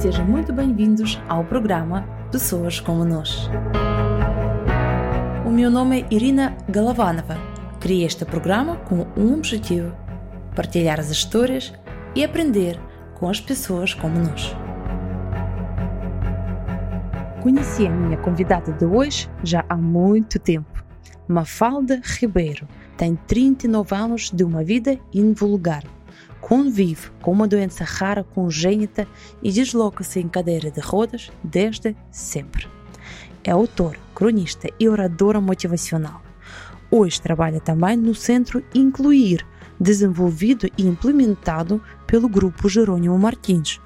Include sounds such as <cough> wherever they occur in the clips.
Sejam muito bem-vindos ao programa Pessoas como Nós. O meu nome é Irina Galovanova. Criei este programa com um objetivo: partilhar as histórias e aprender com as pessoas como nós. Conheci a minha convidada de hoje já há muito tempo. Mafalda Ribeiro tem 39 anos de uma vida invulgar convive com uma doença rara congênita e desloca-se em cadeira de rodas desde sempre. É autor, cronista e oradora motivacional. Hoje trabalha também no Centro Incluir, desenvolvido e implementado pelo Grupo Jerônimo Martins,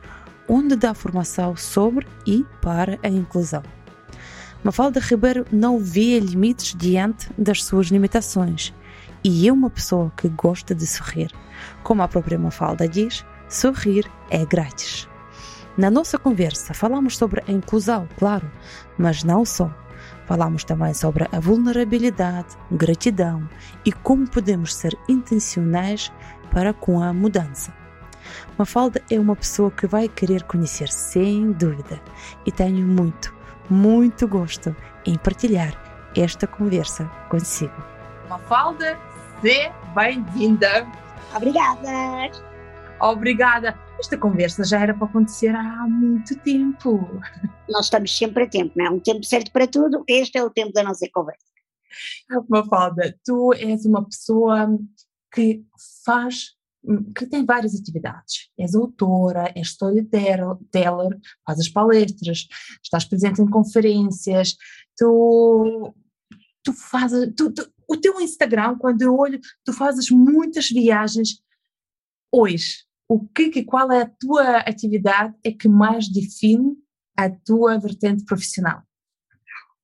onde dá formação sobre e para a inclusão. Mafalda Ribeiro não vê limites diante das suas limitações e é uma pessoa que gosta de sorrir. Como a própria Mafalda diz, sorrir é grátis. Na nossa conversa falamos sobre a inclusão, claro, mas não só. Falamos também sobre a vulnerabilidade, gratidão e como podemos ser intencionais para com a mudança. Mafalda é uma pessoa que vai querer conhecer sem dúvida e tenho muito, muito gosto em partilhar esta conversa consigo. Mafalda, Zé, bem-vinda. Obrigada. Obrigada. Esta conversa já era para acontecer há muito tempo. Nós estamos sempre a tempo, não é? Um tempo certo para tudo. Este é o tempo da nossa conversa. Mafalda, tu és uma pessoa que faz, que tem várias atividades. És autora, és storyteller, fazes palestras, estás presente em conferências, tu, tu fazes, tu, tu, o teu Instagram, quando eu olho, tu fazes muitas viagens. Hoje, o que, qual é a tua atividade é que mais define a tua vertente profissional?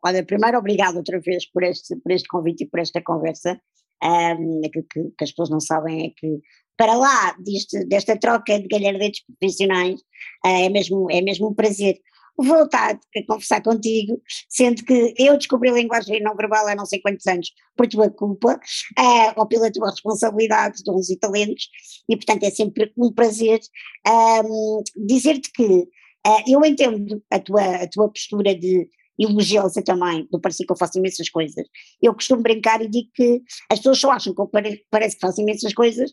Olha, primeiro obrigado outra vez por este, por este convite e por esta conversa. Um, que, que, que, as pessoas não sabem é que para lá desta troca de galhardetes profissionais uh, é, mesmo, é mesmo um prazer voltar a conversar contigo, sendo que eu descobri a linguagem não verbal há não sei quantos anos por tua culpa, uh, ou pela tua responsabilidade, dons e talentos, e portanto é sempre um prazer um, dizer-te que uh, eu entendo a tua, a tua postura de elogiosa também, do parecer que eu faço imensas coisas. Eu costumo brincar e digo que as pessoas só acham que eu pare, parece que faço imensas coisas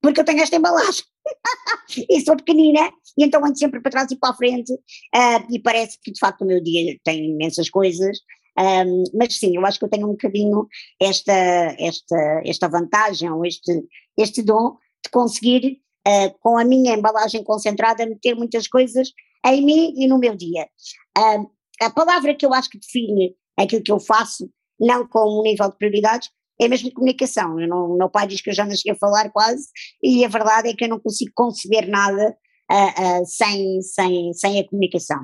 porque eu tenho esta embalagem. <laughs> e sou pequenina, e então ando sempre para trás e para a frente, uh, e parece que de facto o meu dia tem imensas coisas, um, mas sim, eu acho que eu tenho um bocadinho esta, esta, esta vantagem, ou este, este dom de conseguir, uh, com a minha embalagem concentrada, meter muitas coisas em mim e no meu dia. Uh, a palavra que eu acho que define aquilo que eu faço, não com um nível de prioridades, é mesmo comunicação. Eu não, o meu pai diz que eu já nasci a falar quase, e a verdade é que eu não consigo conceber nada uh, uh, sem, sem, sem a comunicação.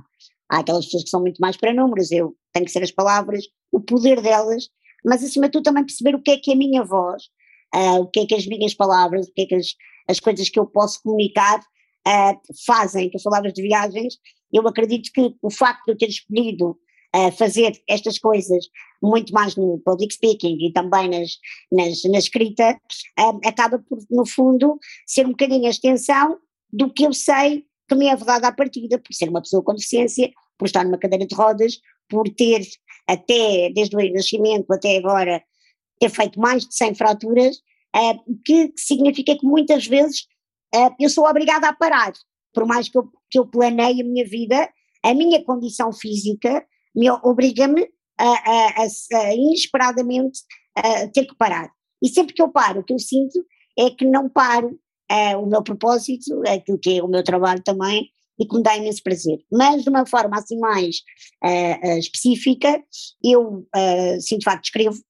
Há aquelas pessoas que são muito mais para números, eu tenho que ser as palavras, o poder delas, mas acima de tudo também perceber o que é que é a minha voz, uh, o que é que as minhas palavras, o que é que as, as coisas que eu posso comunicar fazem. Tu falavas de viagens, eu acredito que o facto de eu ter escolhido a fazer estas coisas muito mais no public speaking e também nas, nas, na escrita, um, acaba por, no fundo, ser um bocadinho a extensão do que eu sei que me é verdade à partida, por ser uma pessoa com deficiência, por estar numa cadeira de rodas, por ter até, desde o nascimento até agora, ter feito mais de 100 fraturas, uh, que, que significa que muitas vezes uh, eu sou obrigada a parar, por mais que eu, que eu planeie a minha vida, a minha condição física me obriga-me a, a, a, inesperadamente a ter que parar. E sempre que eu paro, o que eu sinto é que não paro é, o meu propósito, aquilo que é o meu trabalho também, e que me dá imenso prazer. Mas de uma forma assim mais uh, uh, específica, eu, uh, de facto, escrevo.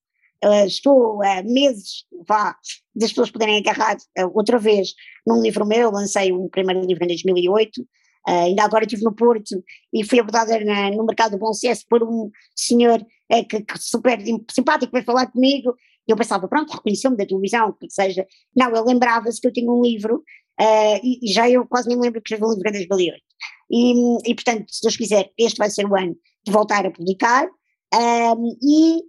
estou há meses, vá, das pessoas poderem agarrar outra vez num livro meu, lancei um primeiro livro em 2008, Uh, ainda agora estive no Porto e fui abordada na, no mercado do Bom Sucesso por um senhor uh, que, que, super simpático veio falar comigo. E eu pensava, pronto, reconheceu-me da televisão, que seja. Não, ele lembrava-se que eu tinha um livro uh, e, e, já eu quase nem lembro que escrevi um livro em 2008. E, e, portanto, se Deus quiser, este vai ser o ano de voltar a publicar. e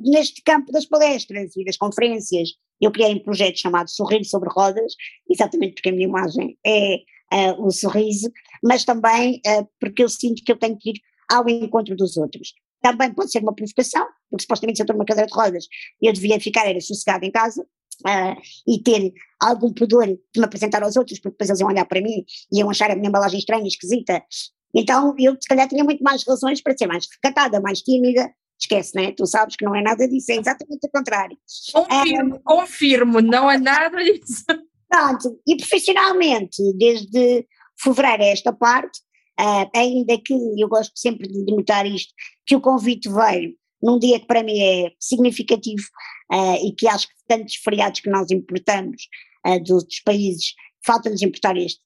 neste campo das palestras e das conferências, eu criei um projeto chamado Sorrir sobre Rodas, exatamente porque a minha imagem é uh, o sorriso, mas também uh, porque eu sinto que eu tenho que ir ao encontro dos outros. Também pode ser uma provocação, porque supostamente se eu estou numa cadeira de rodas eu devia ficar era sossegada em casa, Uh, e ter algum pudor de me apresentar aos outros, porque depois eles iam olhar para mim e iam achar a minha embalagem estranha, esquisita. Então eu, se calhar, tinha muito mais razões para ser mais recatada, mais tímida. Esquece, né? Tu sabes que não é nada disso, é exatamente o contrário. Confirmo, uh, confirmo, não é nada disso. Pronto, e profissionalmente, desde fevereiro a esta parte, uh, ainda que eu gosto sempre de notar isto, que o convite veio num dia que para mim é significativo uh, e que acho que tantos feriados que nós importamos uh, dos, dos países, falta-nos importar este,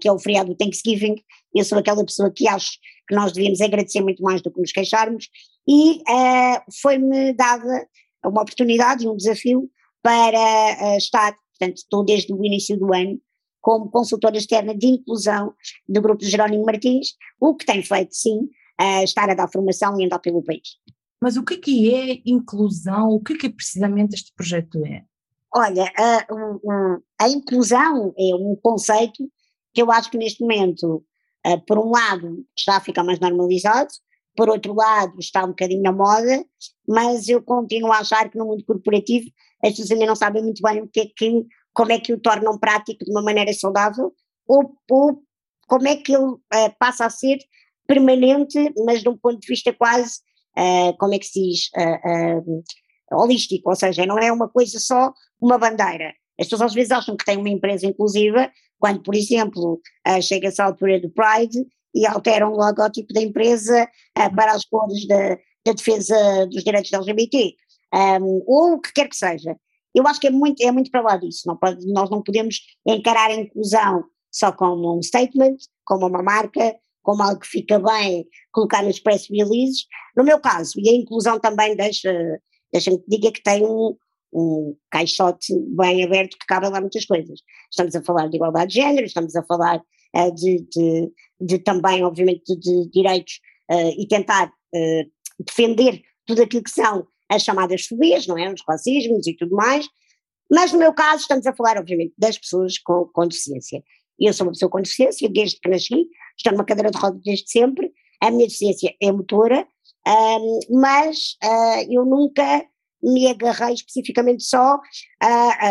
que é o feriado do Thanksgiving. Eu sou aquela pessoa que acho que nós devíamos agradecer muito mais do que nos queixarmos e foi-me dada uma oportunidade e um desafio para estar, portanto estou desde o início do ano como consultora externa de inclusão do grupo de Jerónimo Martins, o que tem feito sim estar a dar formação e andar pelo país. Mas o que, é que é inclusão? O que, é que precisamente este projeto é? Olha, a, a, inclusão é um conceito que eu acho que neste momento, por um lado, está a ficar mais normalizado, por outro lado, está um bocadinho na moda, mas eu continuo a achar que no mundo corporativo as pessoas ainda não sabem muito bem o que é que, como é que o tornam prático de uma maneira saudável ou, ou como é que ele uh, passa a ser permanente, mas de um ponto de vista quase uh, como é que se diz, uh, holístico, ou seja, não é uma coisa só, uma bandeira. As pessoas às vezes acham que têm uma empresa inclusiva, quando, por exemplo, chega-se à altura do Pride e alteram o logótipo da empresa para as cores da, da, defesa dos direitos LGBT, um, ou o que quer que seja. Eu acho que é muito, é muito para lá disso, não pode, nós não podemos encarar a inclusão só como um statement, como uma marca, como algo que fica bem colocar nos press releases. No meu caso, e a inclusão também deixa, deixa-me que diga que tem um, um caixote bem aberto que cabe lá muitas coisas. Estamos a falar de igualdade de género, estamos a falar uh, de, de, de, também, obviamente, de, de direitos uh, e tentar uh, defender tudo aquilo que são as chamadas fobias, não é? Os racismos e tudo mais. Mas no meu caso estamos a falar, obviamente, das pessoas com, com deficiência. Eu sou uma pessoa com deficiência desde que nasci, estou numa cadeira de rodas desde sempre, a minha deficiência é motora, um, mas uh, eu nunca me agarrei especificamente só,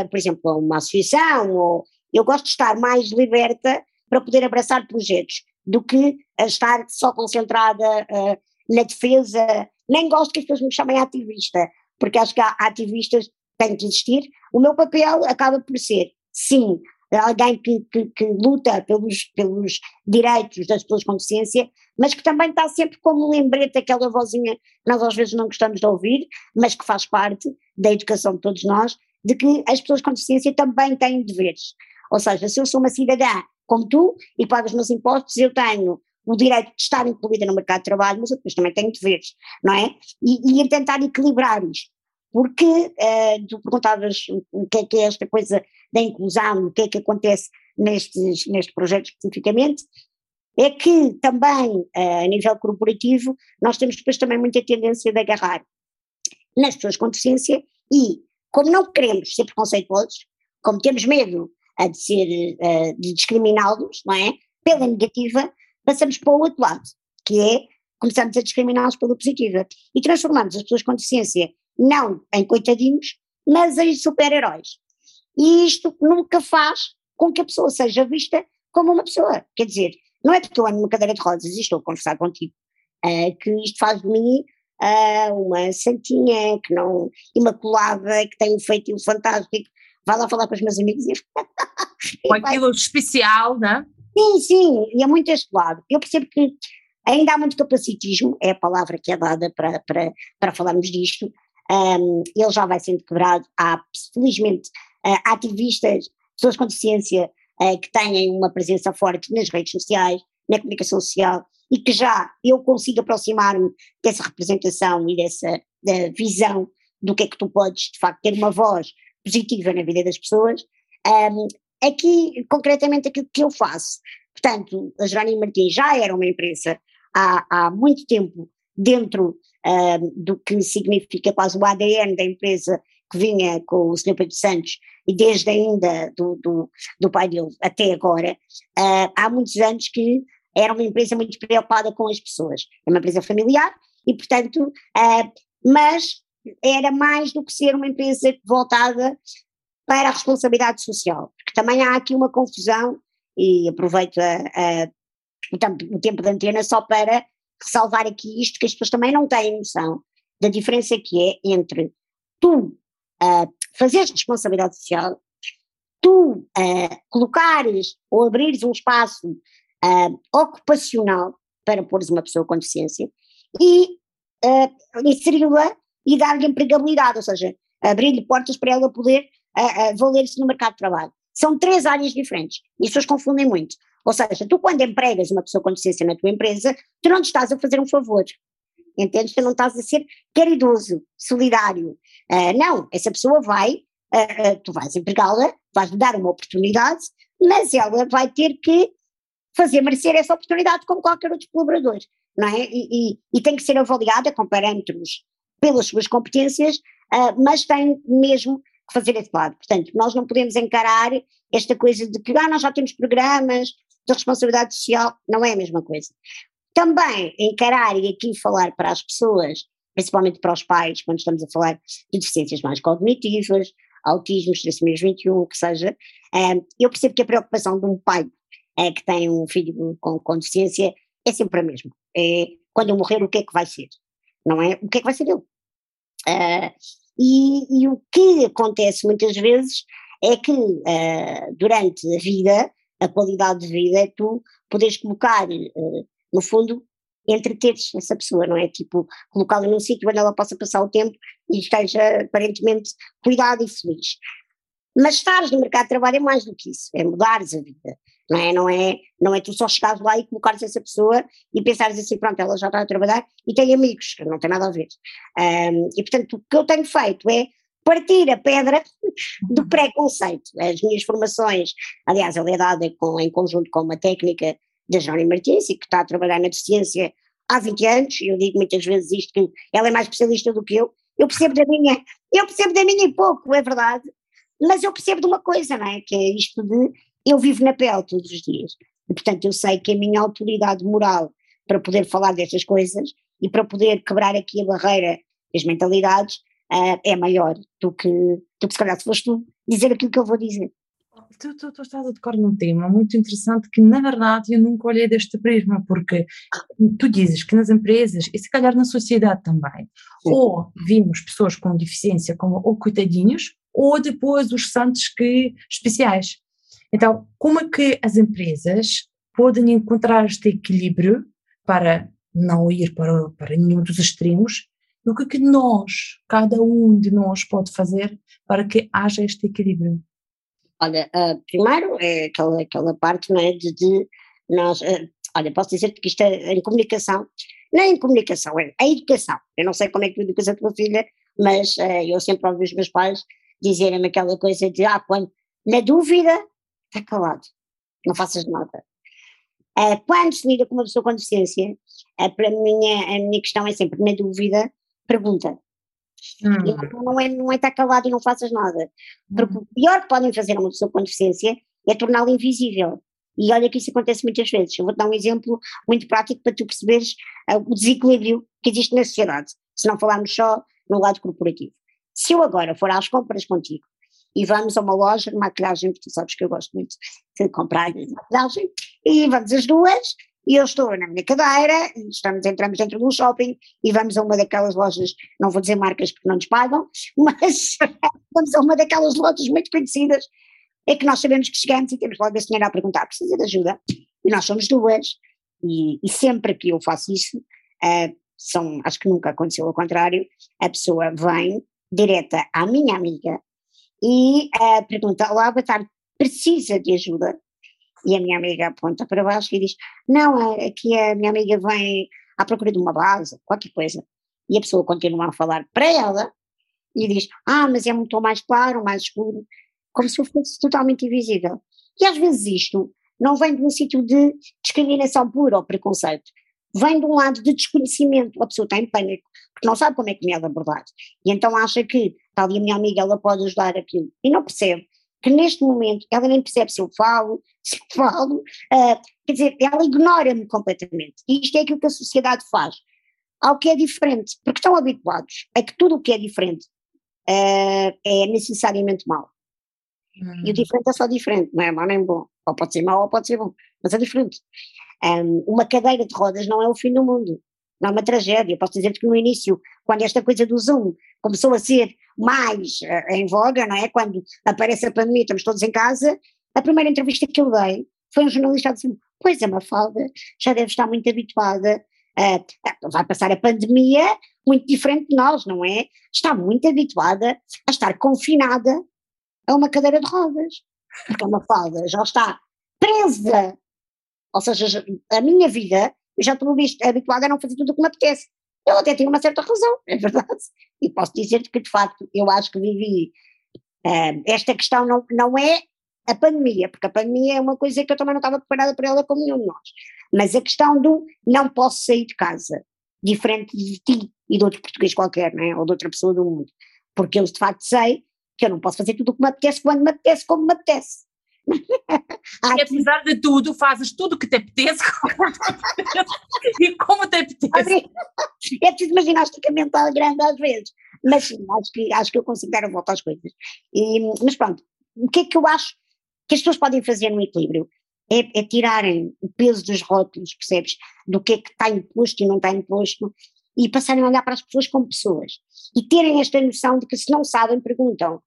por exemplo, a uma associação, ou eu gosto de estar mais liberta para poder abraçar projetos do que estar só concentrada uh, na defesa. Nem gosto que as pessoas me chamem ativista, porque acho que há ativistas têm que existir. O meu papel acaba por ser, sim, alguém que, que, que, luta pelos, pelos direitos das pessoas com deficiência, mas que também está sempre como lembrete aquela vozinha que nós às vezes não gostamos de ouvir, mas que faz parte da educação de todos nós, de que as pessoas com deficiência também têm deveres. Ou seja, se eu sou uma cidadã como tu e pago os meus impostos, eu tenho o direito de estar incluída no mercado de trabalho, mas eu depois também tenho deveres, não é? E, e tentar equilibrar isto porque uh, tu perguntavas o que é que é esta coisa da inclusão, o que é que acontece nestes, neste projeto especificamente, é que também uh, a nível corporativo nós temos depois também muita tendência de agarrar nas pessoas com deficiência e como não queremos ser preconceituosos, como temos medo de ser, uh, de discriminá-los, não é? Pela negativa, passamos para o outro lado, que é começamos a discriminá-los pela positiva e transformamos as pessoas com deficiência não em coitadinhos, mas em super-heróis. E isto nunca faz com que a pessoa seja vista como uma pessoa. Quer dizer, não é porque eu ando numa cadeira de rodas e estou a conversar contigo uh, que isto faz de mim uh, uma santinha, que não, imaculada, que tem um feitio fantástico. Vai lá falar com os meus amigos <laughs> e. Com aquilo especial, não é? Sim, sim, e é muito este lado. Eu percebo que ainda há muito capacitismo, é a palavra que é dada para, para, para falarmos disto, um, ele já vai sendo quebrado. Há, felizmente, uh, ativistas, pessoas com deficiência uh, que têm uma presença forte nas redes sociais, na comunicação social e que já eu consigo aproximar-me dessa representação e dessa visão do que é que tu podes, de facto, ter uma voz positiva na vida das pessoas. Um, aqui, concretamente, aquilo que eu faço. Portanto, a Jerónimo Martins já era uma empresa há, há muito tempo dentro uh, do que significa quase o ADN da empresa que vinha com o Sr. Pedro Santos e desde ainda do, do, do pai dele até agora, uh, há muitos anos que era uma empresa muito preocupada com as pessoas. É uma empresa familiar e, portanto, uh, mas era mais do que ser uma empresa voltada para a responsabilidade social, também há aqui uma confusão, e aproveito a, a, o, tempo, de antena só para ressalvar aqui isto, que as pessoas também não têm noção da diferença que é entre tu uh, fazeres responsabilidade social, tu uh, colocares ou abrires um espaço uh, ocupacional para pôres uma pessoa com deficiência e uh, inseri-la e dar-lhe empregabilidade, ou seja, abrir-lhe portas para ela poder uh, valer-se no mercado de trabalho. São três áreas diferentes e as pessoas confundem muito. Ou seja, tu quando empregas uma pessoa com deficiência na tua empresa, tu não te estás a fazer um favor. Entendes? Tu não estás a ser caridoso, solidário. Uh, não, essa pessoa vai, uh, uh, tu vais empregá-la, vais-lhe dar uma oportunidade, mas ela vai ter que fazer merecer essa oportunidade como qualquer outro colaborador, não é? E, e, e tem que ser avaliada com parâmetros pelas suas competências, mas tem mesmo fazer esse lado. Portanto, nós não podemos encarar esta coisa de que ah, nós já temos programas de responsabilidade social, não é a mesma coisa. Também encarar e aqui falar para as pessoas, principalmente para os pais, quando estamos a falar de deficiências mais cognitivas, autismo, trissomia 21, o que seja, eh, eu percebo que a preocupação de um pai eh, que tem um filho com, com deficiência é sempre a mesma. É, quando eu morrer, o que é que vai ser? Não é? O que é que vai ser dele? E, e, o que acontece muitas vezes é que uh, durante a vida, a qualidade de vida é tu poderes colocar, uh, no fundo, entreteres essa pessoa, não é? Tipo, colocá-la num sítio onde ela possa passar o tempo e esteja aparentemente cuidada e feliz. Mas estares no mercado de trabalho é mais do que isso, é mudares a vida, não é? Não é, não é tu só chegares lá e colocares essa pessoa e pensares assim, pronto, ela já está a trabalhar e tem amigos, não tem nada a ver. Um, e portanto, o que eu tenho feito é partir a pedra <laughs> do preconceito. As minhas formações, aliás, ela é dada com, em conjunto com uma técnica da Johnny Martins, e que está a trabalhar na deficiência há 20 anos, eu digo muitas vezes isto, que ela é mais especialista do que eu, eu percebo da minha, eu percebo da minha e pouco, é verdade, mas eu percebo de uma coisa, não é? Que é isto de eu vivo na pele todos os dias. E, portanto, eu sei que a minha autoridade moral para poder falar destas coisas e para poder quebrar aqui a barreira das mentalidades uh, é maior do que, do que se calhar se foste tu dizer aquilo que eu vou dizer. Tu, tu, tu, estás a tocar num tema muito interessante que, na verdade, eu nunca olhei deste prisma, porque tu dizes que nas empresas, e se calhar na sociedade também, Sim. ou vimos pessoas com deficiência como ou coitadinhos, ou depois os santos que, especiais. Então, como é que as empresas podem encontrar este equilíbrio para não ir para, para nenhum dos extremos? E o que, é que nós, cada um de nós, pode fazer para que haja este equilíbrio? Olha, uh, primeiro é aquela, aquela parte não é, de, de nós. Uh, olha, posso dizer-te que isto é em comunicação, não é em comunicação, é a educação. Eu não sei como é que tu educas a tua filha, mas uh, eu sempre ouvi os meus pais dizerem-me aquela coisa de, ah, quando, na dúvida, está calado, não faças nada. Uh, quando se lida com uma pessoa com deficiência, uh, para mim a, a minha questão é sempre, na dúvida, pergunta. Hum. Não, é, não é estar calado e não faças nada. Porque hum. o pior que podem fazer a uma pessoa com deficiência é torná-la invisível. E olha que isso acontece muitas vezes. Eu vou-te dar um exemplo muito prático para tu perceberes uh, o desequilíbrio que existe na sociedade, se não falarmos só no lado corporativo. Se eu agora for às compras contigo e vamos a uma loja de maquilhagem, porque tu sabes que eu gosto muito de comprar maquilhagem, e vamos as duas, e eu estou na minha cadeira, estamos, entramos dentro de um shopping e vamos a uma daquelas lojas, não vou dizer marcas porque não nos pagam, <laughs> mas <laughs> vamos a uma daquelas lojas muito conhecidas, é que nós sabemos que chegamos e temos logo a senhora a perguntar, precisa de ajuda? E nós somos duas, e, e sempre que eu faço isso, uh, são, acho que nunca aconteceu ao contrário, a pessoa vem, direta à minha amiga e uh, pergunta: boa tarde, precisa de ajuda? E a minha amiga aponta para baixo e diz: Não, aqui a minha amiga vem à procura de uma base, qualquer coisa. E a pessoa continua a falar para ela e diz: Ah, mas é muito mais claro, mais escuro, como se eu fosse totalmente invisível. E às vezes isto não vem de um sítio de discriminação pura ou preconceito, vem de um lado de desconhecimento. A pessoa está em pânico, porque não sabe como é que me é de abordar. E então acha que está ali a minha amiga, ela pode ajudar aquilo. E não percebe que neste momento ela nem percebe se eu falo, <laughs> se falo, uh, quer dizer, ela ignora-me completamente. E isto é aquilo que a sociedade faz. Ao que é diferente, porque estão habituados a que tudo o que é diferente uh, é necessariamente mau. Hum. E o diferente é só diferente, não é mau nem bom. Ou pode ser mau ou pode ser bom, mas é diferente. Um, uma cadeira de rodas não é o fim do mundo, não é uma tragédia. Posso dizer-te que no início, quando esta coisa do Zoom começou a ser mais uh, em voga, não é? Quando aparece a pandemia, estamos todos em casa, a primeira entrevista que eu dei foi um jornalista a dizer pois a Mafalda já deve estar muito habituada, uh, vai passar a pandemia muito diferente de nós, não é? Está muito habituada a estar confinada a uma cadeira de rodas, porque a Mafalda já está presa, ou seja, a minha vida, eu já estou habituada a não fazer tudo o que me apetece. Eu até tenho uma certa razão, <laughs> é verdade. E posso dizer que, de facto, eu acho que vivi. Uh, esta questão não, não é a pandemia, porque a pandemia é uma coisa que eu também não estava preparada para ela como nenhum de nós. Mas a questão do não posso sair de casa, diferente de ti e de outro português qualquer, não é? ou de outra pessoa do mundo. Porque eu de facto sei que eu não posso fazer tudo o que me apetece, quando me apetece, como me apetece. E apesar de tudo, fazes tudo o que te apetece <laughs> e como te apetece. É preciso uma ginástica mental grande às vezes, mas sim, acho que, acho que eu consigo dar a volta às coisas. E, mas pronto, o que é que eu acho que as pessoas podem fazer no equilíbrio? É, é tirarem o peso dos rótulos, percebes? Do que é que está imposto e não está imposto e passarem a olhar para as pessoas como pessoas e terem esta noção de que se não sabem, perguntam.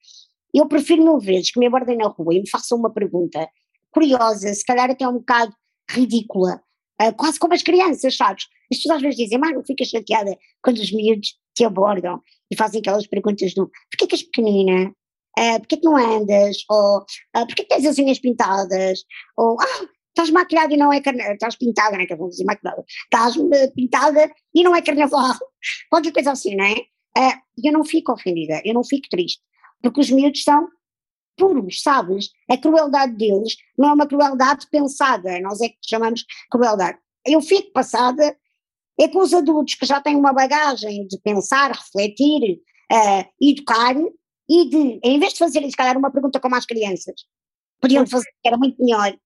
Eu prefiro mil vezes que me abordem na rua e me façam uma pergunta curiosa, se calhar até um bocado ridícula, uh, quase como as crianças, sabes? As pessoas às vezes dizem, mas não ficas chateada quando os miúdos te abordam e fazem aquelas perguntas do porquê que és pequenina? Uh, porquê que não andas? Ou uh, porquê que tens as unhas pintadas? Ou ah, estás maquilhada e não é carnaval, estás pintada, não é que vou dizer maquilhada, estás pintada e não é carnaval, <laughs> qualquer coisa assim, não é? Uh, eu não fico ofendida, eu não fico triste, porque os miúdos são puros, sabes? A crueldade deles não é uma crueldade pensada, nós é que chamamos crueldade. Eu fico passada é com os adultos que já têm uma bagagem de pensar, refletir, uh, educar, e de, em vez de fazerem, se calhar, uma pergunta como às crianças, podiam fazer, que era muito melhor,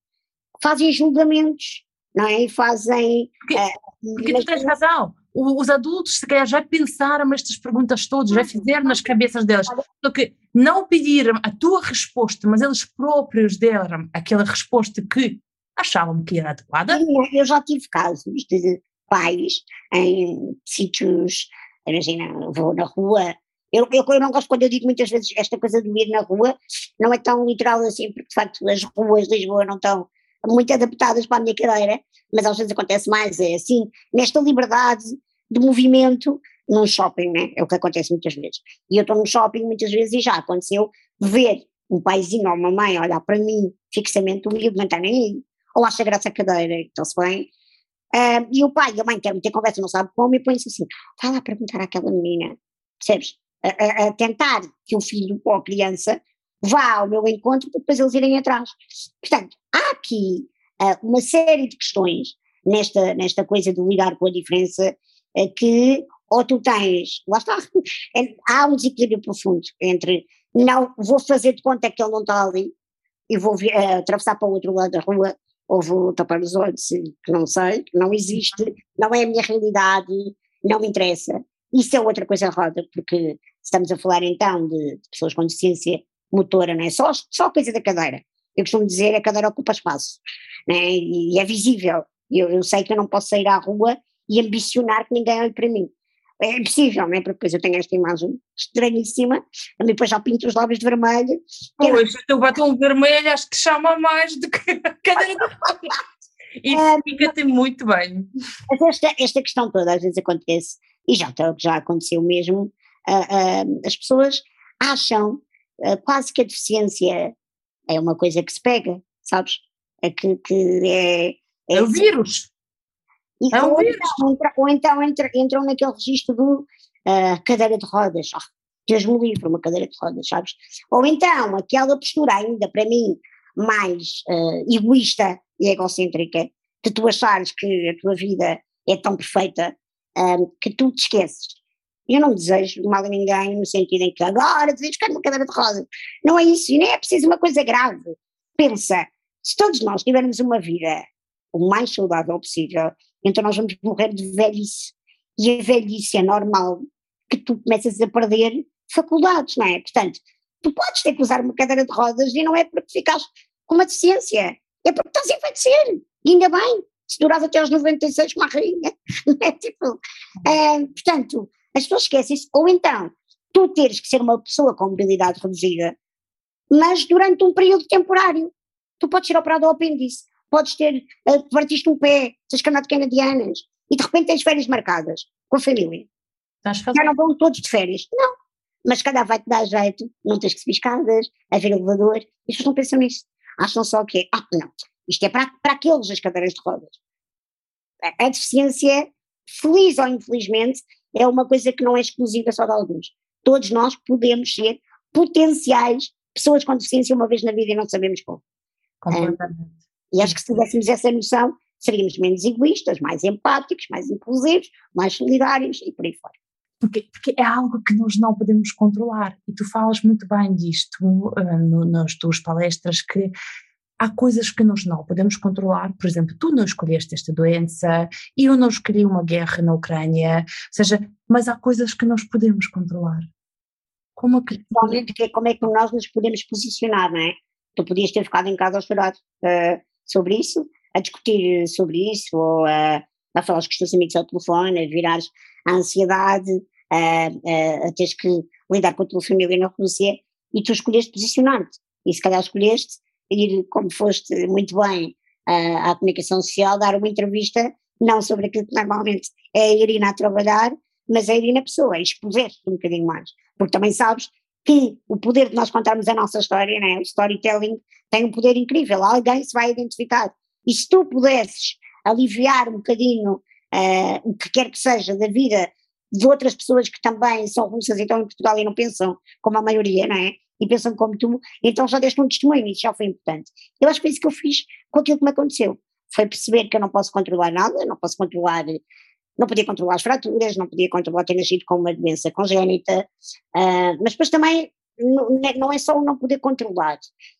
fazem julgamentos, não é? E fazem. Porque, uh, porque tu tens razão. Os adultos, se calhar, já pensaram estas perguntas todas, já fizeram nas cabeças deles. Só que não pediram a tua resposta, mas eles próprios deram aquela resposta que achavam que era adequada. Eu já tive casos de pais em sítios, imagina, vou na rua eu, eu, eu, não gosto quando eu digo muitas vezes esta coisa de ir na rua, não é tão literal assim, porque de facto as ruas de Lisboa não estão muito adaptadas para a minha cadeira, mas às vezes acontece mais, é assim, nesta liberdade de movimento num shopping, né? é o que acontece muitas vezes. E eu estou no shopping muitas vezes e já aconteceu ver um paizinho ou uma mãe olhar para mim fixamente, o miúdo não está nem ou acha graça a cadeira, então-se bem, uh, e o pai e a mãe querem ter conversa, não sabe como, e põe-se assim, vai lá perguntar àquela menina, percebes? A, a, a tentar que o filho ou a criança vá ao meu encontro para depois eles irem atrás. Portanto, há aqui uh, uma série de questões nesta, nesta coisa de lidar com a diferença uh, que ou tu tens, lá está, <laughs> é, há um desequilíbrio profundo entre não vou fazer de conta que ele não está ali e vou uh, atravessar para o outro lado da rua ou vou tapar os olhos, que não sei, que não existe, não é a minha realidade, não me interessa. Isso é outra coisa errada, porque estamos a falar então de, de pessoas com deficiência motora, não é só, só coisa da cadeira. Eu costumo dizer a cadeira ocupa espaço, né? e, e é visível. Eu, eu sei que eu não posso sair à rua e ambicionar que ninguém olhe para mim. É impossível, não é? Porque depois eu tenho esta imagem estranhíssima, e depois já pinto os lábios de vermelho. Pois, o teu batom vermelho acho que chama mais do que a cadeira de E <laughs> é, fica-te muito bem. Esta, esta questão toda às vezes acontece, e já, já aconteceu mesmo, uh, uh, as pessoas acham quase que a deficiência é uma coisa que se pega, sabes? É que, que é, é. É o vírus. É um ou, vírus. Então, entra, ou então entra, entram naquele registro do cadeira de rodas. Oh, Deus me livre, uma cadeira de rodas, sabes? Ou então aquela postura ainda para mim mais egoísta e egocêntrica, de tu achares que a tua vida é tão perfeita um, que tu te esqueces Eu não desejo mal a ninguém no sentido em que agora desejo ficar numa cadeira de rodas. Não é isso, e nem é preciso uma coisa grave. Pensa, se todos nós tivermos uma vida o mais saudável possível, então nós vamos morrer de velhice. E a velhice é normal que tu começas a perder faculdades, não é? Portanto, tu podes ter que usar uma cadeira de rodas e não é porque ficaste com uma deficiência, é porque estás a envelhecer. E ainda bem, se duras até aos 96 com a rainha. é tipo, é, portanto, as pessoas esquecem-se, ou então tu teres que ser uma pessoa com mobilidade reduzida, mas durante um período temporário. Tu podes ser operado ao apêndice, podes ter, uh, partiste um pé, tens andar de canadianas, e de repente tens férias marcadas com a família. Já não vão todos de férias. Não. Mas calhar vai-te dar jeito, não tens que subir escadas, haver elevador, e as pessoas não pensam nisso. Acham só que, ah, não, isto é para, para aqueles as cadeiras de rodas. A, a deficiência, feliz ou infelizmente, é uma coisa que não é exclusiva só de alguns. Todos nós podemos ser potenciais pessoas com deficiência uma vez na vida e não sabemos como. Completamente. e acho que se tivéssemos essa noção, seríamos menos egoístas, mais empáticos, mais inclusivos, mais solidários e por aí fora. Porque, porque, é algo que nós não podemos controlar. E tu falas muito bem disto uh, no, nas tuas palestras, que há coisas que nós não podemos controlar. Por exemplo, tu não escolheste esta doença, eu não escolhi uma guerra na Ucrânia, ou seja, mas há coisas que nós podemos controlar. Como é que... Como é que nós nos podemos posicionar, não é? Tu podias ter ficado em casa a chorar uh, sobre isso, a discutir sobre isso, ou uh, a falar com os teus amigos ao telefone, a virar a ansiedade, uh, a teres que lidar com a tua família na Rússia, e tu escolheste posicionar-te. E se calhar escolheste ir, como foste muito bem uh, à comunicação social, dar uma entrevista, não sobre aquilo que normalmente é a Irina a trabalhar, mas a Irina pessoa, exposer-te um bocadinho mais. Porque também sabes que o poder de nós contarmos a nossa história, né? o storytelling, tem um poder incrível, alguém se vai identificar. E se tu pudesses aliviar um bocadinho uh, o que quer que seja da vida de outras pessoas que também são russas e estão em Portugal e não pensam como a maioria, não é? E pensam como tu, então já deste um testemunho, isso já foi importante. Eu acho que foi isso que eu fiz com aquilo que me aconteceu. Foi perceber que eu não posso controlar nada, não posso controlar, não podia controlar as fraturas, não podia controlar ter nascido com uma doença congénita, uh, mas depois também não, não é só o não poder controlar.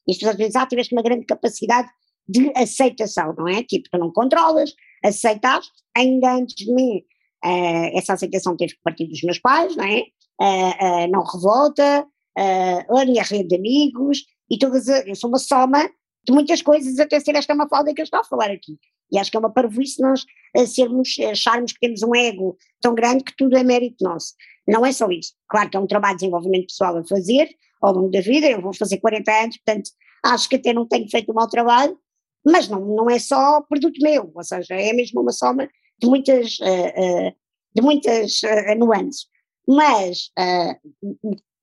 As pessoas dizem, ah, tiveste uma grande capacidade de aceitação, não é? Tipo, tu não controlas, aceitaste, ainda antes de mim, uh, essa aceitação teve que partir dos meus pais, não é? Uh, não revolta, uh, a minha rede de amigos e todas, a, eu sou uma soma de muitas coisas até ser esta uma falda que eu estou a falar aqui. E acho que é uma parvoíce nós uh, sermos, acharmos que temos um ego tão grande que tudo é mérito nosso. Não é só isso. Claro que é um trabalho de desenvolvimento pessoal a fazer ao longo da vida, eu vou fazer 40 anos, portanto acho que até não tenho feito um mau trabalho, mas não, não é só produto meu, ou seja, é mesmo uma soma de muitas, uh, uh, de muitas nuances. Mas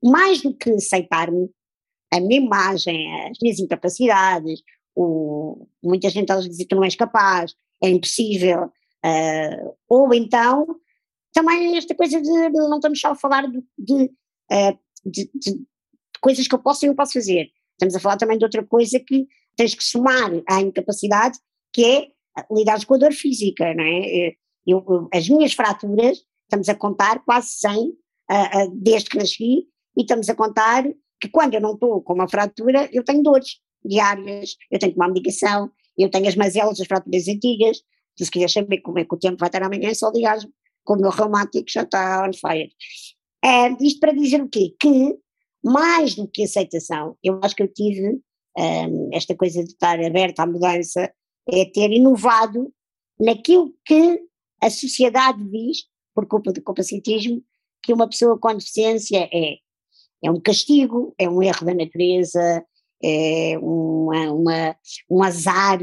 mais do que aceitar-me, a minha imagem, as minhas incapacidades, o, muita gente às vezes diz que não és capaz, é impossível, uh, ou então também esta coisa de, não estamos só a falar de, de, uh, de, de, coisas que eu posso e não posso fazer, estamos a falar também de outra coisa que tens que somar à incapacidade, que é lidar com a dor física, não é? Eu, as minhas fraturas, estamos a contar quase 100 uh, desde que nasci, e estamos a contar que quando eu não estou com uma fratura, eu tenho dores diárias, eu tenho que tomar medicação, eu tenho as mazelas, as fraturas antigas, se quiser saber como é que o tempo vai estar amanhã, é só ligar com o meu reumático já está on fire. É, isto para dizer o quê? Que mais do que aceitação, eu acho que eu tive um, esta coisa de estar aberta à mudança, é ter inovado naquilo que a sociedade diz, por culpa do capacitismo, que uma pessoa com deficiência é é um castigo, é um erro da natureza, é uma, uma, um azar,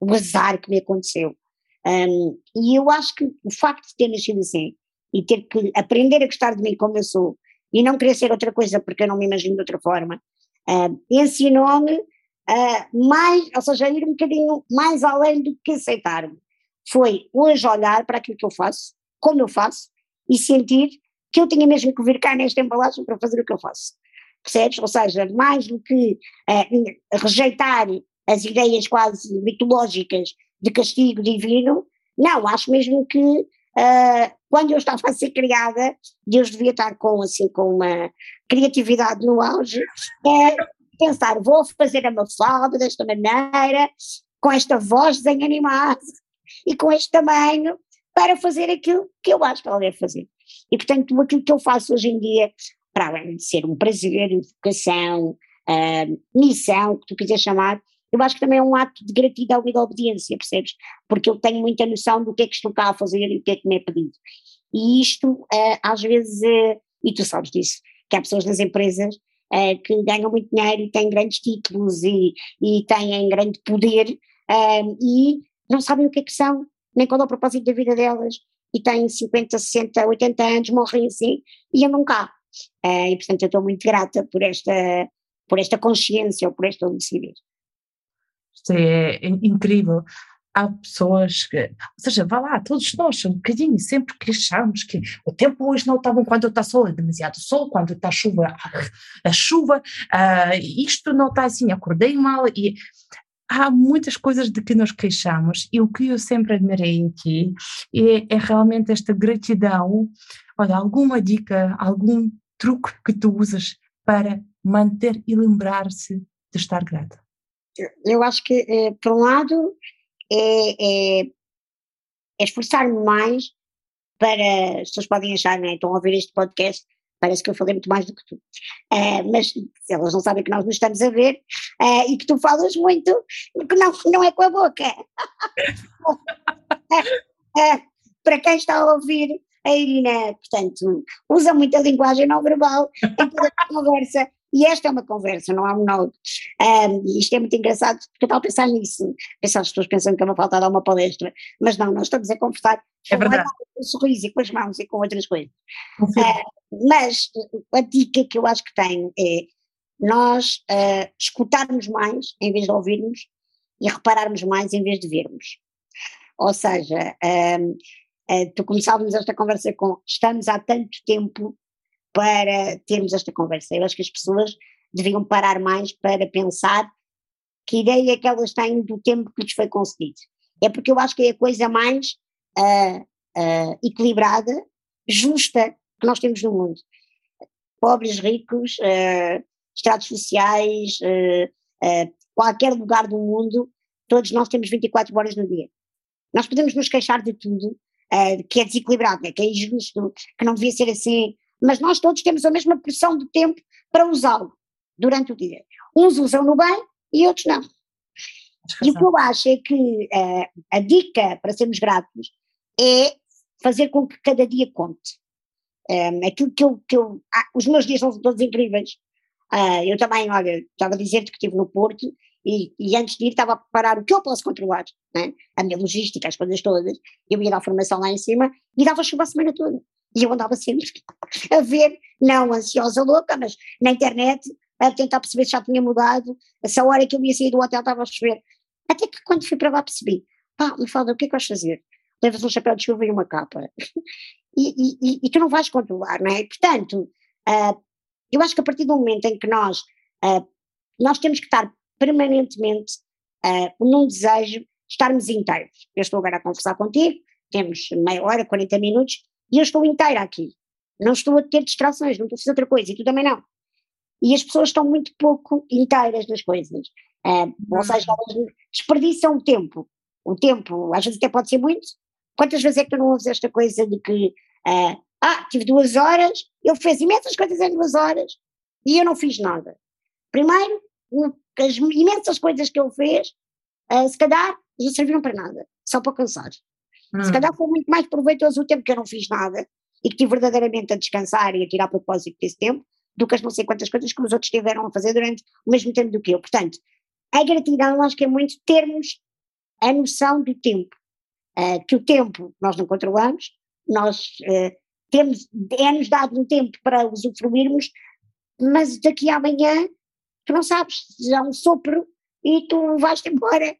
um azar que me aconteceu. Um, e eu acho que o facto de ter nascido assim e ter que aprender a gostar de mim como eu sou e não querer ser outra coisa porque eu não me imagino de outra forma, uh, ensinou-me uh, mais, ou seja, ir um bocadinho mais além do que aceitar-me. Foi hoje olhar para aquilo que eu faço, como eu faço, e sentir que eu tinha mesmo que vir cá nesta embalagem para fazer o que eu faço. Percebes? Ou seja, mais do que uh, rejeitar as ideias quase mitológicas de castigo divino, não, acho mesmo que uh, quando eu estava a ser criada, Deus devia estar com, assim, com uma criatividade no auge, é pensar, vou fazer a Mafalda desta maneira, com esta voz desenho animado e com este tamanho, para fazer aquilo que eu acho que ela deve fazer. E, portanto, aquilo que eu faço hoje em dia, para além de ser um prazer, educação, uh, missão, o que tu quiser chamar, eu acho que também é um ato de gratidão e de obediência, percebes? Porque eu tenho muita noção do que é que estou cá a fazer e o que é que me é pedido. E isto, uh, às vezes, uh, e tu sabes disso, que há pessoas nas empresas uh, que ganham muito dinheiro e têm grandes títulos e, e têm grande poder e não sabem o que é que são, nem qual é o propósito da vida delas, e têm 50, 60, 80 anos, morrem assim e andam cá. e portanto eu estou muito grata por esta, por esta consciência ou por esta lucidez. Isto é incrível. Há pessoas que, ou seja, vá lá, todos nós, um bocadinho, sempre que achamos que o tempo hoje não está bom quando está sol, é demasiado sol, quando está chuva, a chuva, uh, isto não está assim, acordei mal, e há muitas coisas de que nos queixamos, e o que eu sempre admirei ti é, é realmente esta gratidão. Olha, alguma dica, algum truque que tu usas para manter e lembrar-se de estar grata? eu acho que, eh, por um lado, é, é, é esforçar-me mais para. As pessoas podem achar, né, estão a ouvir este podcast, parece que eu falei muito mais do que tu. Uh, mas elas não sabem que nós nos estamos a ver uh, e que tu falas muito, que não, não é com a boca. uh, <laughs> para quem está a ouvir, a Irina, portanto, usa muita linguagem não verbal em toda a conversa e esta é uma conversa, não há monólogo. Um, e isto é muito engraçado, porque eu estava a pensar nisso. Pensar as pessoas pensam que é uma falta dar uma palestra, mas não, nós estamos a conversar é verdade. com o sorriso e com as mãos e com outras coisas. Uh, mas a dica que eu acho que tenho é nós uh, escutarmos mais em vez de ouvirmos e repararmos mais em vez de vermos. Ou seja, um, uh, tu começávamos esta conversa com estamos há tanto tempo para termos esta conversa. Eu acho que as pessoas deviam parar mais para pensar que ideia é que elas têm do tempo que lhes foi concedido. É porque eu acho que é a coisa mais uh, uh, equilibrada, justa que nós temos no mundo. Pobres, ricos, uh, estratos sociais, qualquer lugar do mundo, todos nós temos 24 horas no dia. Nós podemos nos queixar de tudo, que é desequilibrado, que é injusto, que não devia ser assim, mas nós todos temos a mesma pressão de tempo para usá-lo durante o dia. Uns usam no bem e outros não. E o que eu acho é que uh, a dica para sermos gratos é fazer com que cada dia conte. Um, eh, aquilo que eu, que eu ah, os meus dias são todos incríveis. Uh, eu também, olha, estava a dizer-te que estive no Porto e, e, antes de ir estava a preparar o que eu posso controlar, né? a minha logística, as coisas todas. Eu ia dar formação lá em cima e dava chuva a semana toda. E eu andava sempre a ver, não ansiosa louca, mas na internet, a tentar perceber se já tinha mudado. Essa hora que eu ia sair do hotel estava a chover. Até que quando fui para lá percebi, pá, me fala, o que é que vais fazer? Levas um chapéu de chuva e uma capa. <laughs> E, e, e tu não vais controlar, não é? Portanto, uh, eu acho que a partir do momento em que nós, uh, nós temos que estar permanentemente uh, num desejo de estarmos inteiros. Eu estou agora a conversar contigo, temos meia hora, 40 minutos, e eu estou inteira aqui. Não estou a ter distrações, não estou a fazer outra coisa, e tu também não. E as pessoas estão muito pouco inteiras nas coisas. Uh, ou seja, elas desperdiçam o tempo. O tempo, às vezes até pode ser muito. Quantas vezes é que tu não ouves esta coisa de que, uh, ah, tive duas horas, ele fez imensas coisas em duas horas e eu não fiz nada. Primeiro, as imensas coisas que ele fez, uh, se calhar, não serviram para nada, só para cansar. Hum. Se calhar foi muito mais proveitoso o tempo que eu não fiz nada e que estive verdadeiramente a descansar e a tirar propósito desse tempo do que as não sei quantas coisas que os outros tiveram a fazer durante o mesmo tempo do que eu. Portanto, a gratidão acho que é muito termos a noção do tempo. Uh, que o tempo nós não controlamos, nós uh, temos, é-nos dado um tempo para usufruirmos, mas daqui a amanhã tu não sabes, já um sopro e tu vais-te embora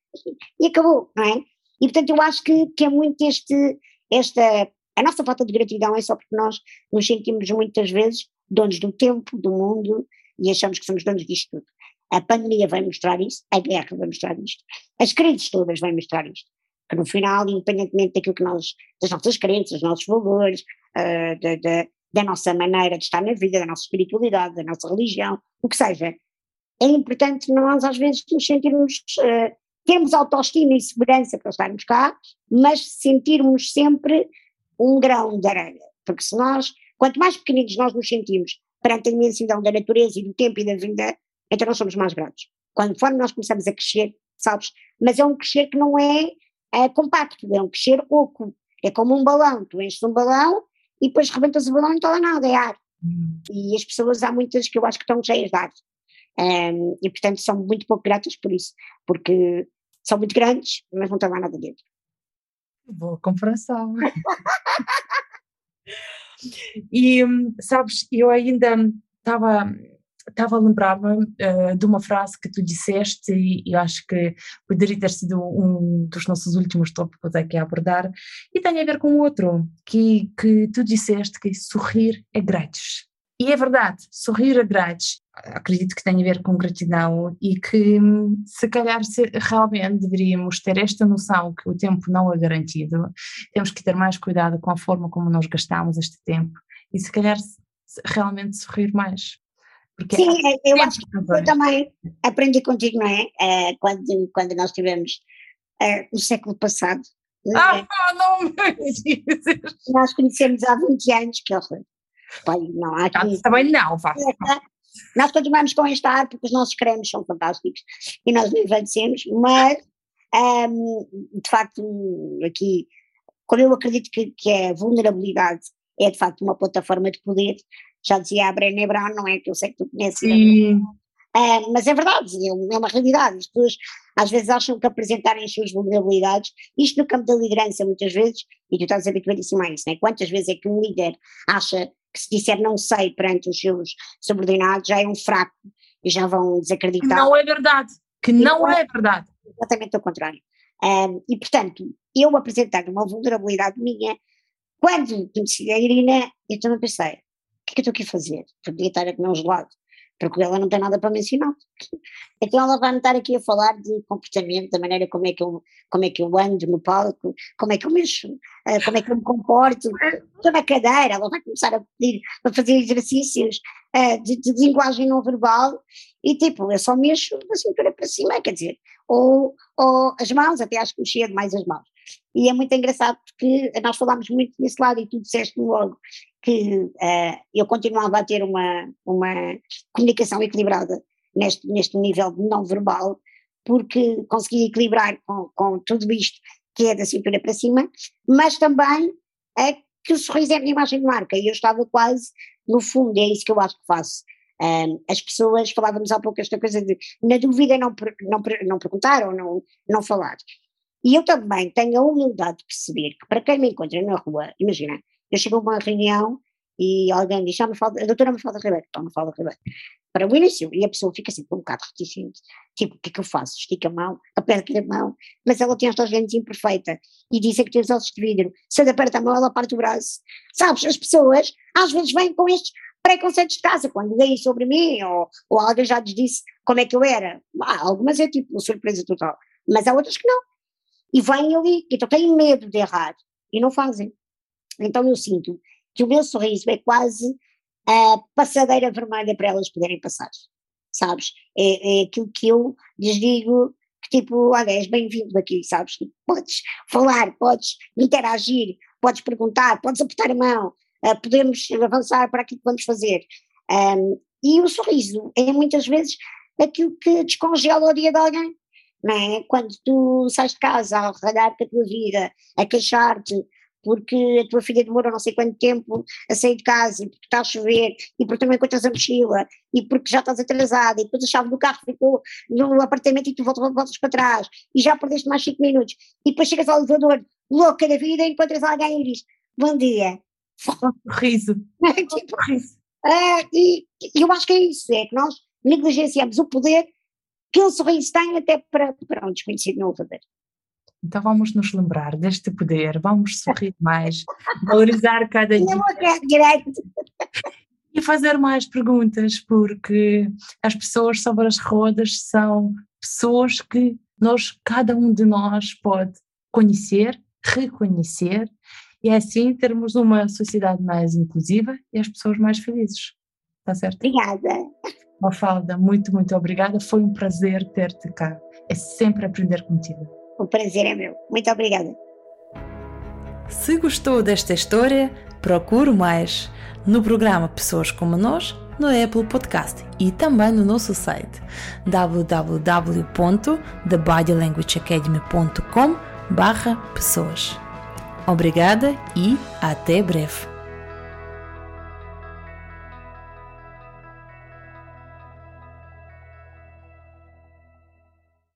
e acabou, não é? E portanto eu acho que, que é muito este, esta, a nossa falta de gratidão é só porque nós nos sentimos muitas vezes donos do tempo, do mundo e achamos que somos donos disto tudo. A pandemia vai mostrar isso, a guerra vai mostrar isto, as crises todas vão mostrar isto. que no final, independentemente daquilo que nós, das nossas crenças, dos nossos valores, uh, da, da, da, nossa maneira de estar na vida, da nossa espiritualidade, da nossa religião, o que seja, é importante nós às vezes nos sentirmos, uh, termos autoestima e segurança para estarmos cá, mas sentirmos sempre um grão de areia, porque se nós, quanto mais pequeninos nós nos sentimos perante a imensidão da natureza e do tempo e da vida, então nós somos mais gratos. Conforme nós começamos a crescer, sabes? Mas é um crescer que não é, é compacto, é um crescer oco. É como um balão, tu enches um balão e depois rebentas o balão e não está nada, é ar. E as pessoas, há muitas que eu acho que estão cheias de ar. Um, e portanto são muito pouco gratas por isso, porque são muito grandes, mas não tem lá nada dentro. Boa comparação. <laughs> e sabes, eu ainda estava estava a lembrar-me uh, de uma frase que tu disseste e, e acho que poderia ter sido um dos nossos últimos tópicos aqui a abordar e tem a ver com outro que, que tu disseste que sorrir é grátis. E é verdade, sorrir é grátis. Acredito que tem a ver com gratidão e que se calhar se, realmente deveríamos ter esta noção que o tempo não é garantido, temos que ter mais cuidado com a forma como nós gastamos este tempo e se calhar realmente sorrir mais. Porque Sim, é eu acho que eu também aprendi contigo, não é? Uh, quando, quando nós tivemos no século passado. Ah, é? <laughs> não me dizes! Nós conhecemos há 20 anos, que horror. Pai, não, há aqui, também não, vá. Nós continuamos com este ar porque os nossos cremes são fantásticos e nós envelhecemos, mas um, de facto aqui, como eu acredito que, que a vulnerabilidade é de facto uma plataforma de poder, já dizia a Brené Brown, não é que eu sei que tu conheces. Sim. Uh, mas é verdade, é, é uma realidade. As pessoas às vezes acham que apresentarem as suas vulnerabilidades, isto no campo da liderança muitas vezes, e tu estás habituadíssimo a isso, não é? Quantas vezes é que um líder acha que se disser não sei perante os seus subordinados já é um fraco e já vão desacreditar. Não é verdade, que não é, verdade. Exatamente o contrário. Um, e portanto, eu apresentar uma vulnerabilidade minha, quando conheci a Irina, eu também pensei, que é que eu estou aqui a fazer? Podia estar a comer um gelado, porque ela não tem nada para me ensinar. Então ela vai-me estar aqui a falar de comportamento, da maneira como é que eu, como é que eu ando no palco, como é que eu mexo, uh, como é que eu me comporto. Estou na cadeira, ela vai começar a pedir para fazer exercícios uh, de, de, linguagem não verbal e tipo, eu só mexo da cintura para cima, quer dizer, ou, ou as mãos, até acho que mexia demais as mãos. E é muito engraçado porque nós falámos muito nesse lado e tu disseste logo que uh, eu continuava a ter uma, uma comunicação equilibrada neste, neste nível não verbal, porque consegui equilibrar com, com tudo isto que é da cintura para cima, mas também é que o sorriso é a minha imagem de marca e eu estava quase no fundo, é isso que eu acho que faço. Um, as pessoas, falávamos há pouco esta coisa de, na dúvida, não, não, não perguntar ou não, não falar. E eu também tenho a humildade de perceber que para quem me encontra na rua, imagina, eu chego a uma reunião e alguém diz, ah, Mafalda, a doutora Mafalda Ribeiro, então Mafalda Ribeiro, para o início, e a pessoa fica assim um bocado reticente, tipo, o que é que eu faço? Estica a mão, aperta-lhe a mão, mas ela tem estas lentes imperfeita e dizem que tem os ossos de vidro, se ela aperta a mão, ela parte o braço. Sabes, as pessoas às vezes vêm com estes preconceitos de casa, quando leem sobre mim, ou, ou alguém já lhes disse como é que eu era. Ah, algumas é tipo surpresa total, mas há outras que não e vêm ali, então têm medo de errar e não fazem. Então eu sinto que o meu sorriso é quase a passadeira vermelha para elas poderem passar, sabes? É, é aquilo que eu lhes digo que tipo, olha, és bem-vindo aqui, sabes? Podes falar, podes interagir, podes perguntar, podes apertar a mão, uh, podemos avançar para aquilo que vamos fazer. Um, e o sorriso é muitas vezes aquilo que descongela o dia de alguém não é? Quando tu sais de casa a ralhar com a tua vida, a queixar-te porque a tua filha demorou não sei quanto tempo a sair de casa e porque está a chover e porque também encontras a mochila e porque já estás atrasada e depois a chave do carro ficou no apartamento e tu voltas, voltas para trás e já perdeste mais 5 minutos e depois chegas ao elevador louca da vida e encontras alguém e diz bom dia. <laughs> Riso. <laughs> tipo, riso. Uh, e eu acho que é isso, é que nós negligenciamos o poder que o sorriso tem até para, para um desconhecido não o fazer. Então vamos nos lembrar deste poder, vamos sorrir mais, <laughs> valorizar cada dia. E fazer mais perguntas, porque as pessoas sobre as rodas são pessoas que nós, cada um de nós pode conhecer, reconhecer e assim termos uma sociedade mais inclusiva e as pessoas mais felizes. Está certo? Obrigada. Mafalda, muito, muito obrigada. Foi um prazer ter-te cá. É sempre aprender contigo. O prazer é meu. Muito obrigada. Se gostou desta história, procure mais no programa Pessoas como Nós no Apple Podcast e também no nosso site www.thebodylanguageacademy.com barra pessoas. Obrigada e até breve.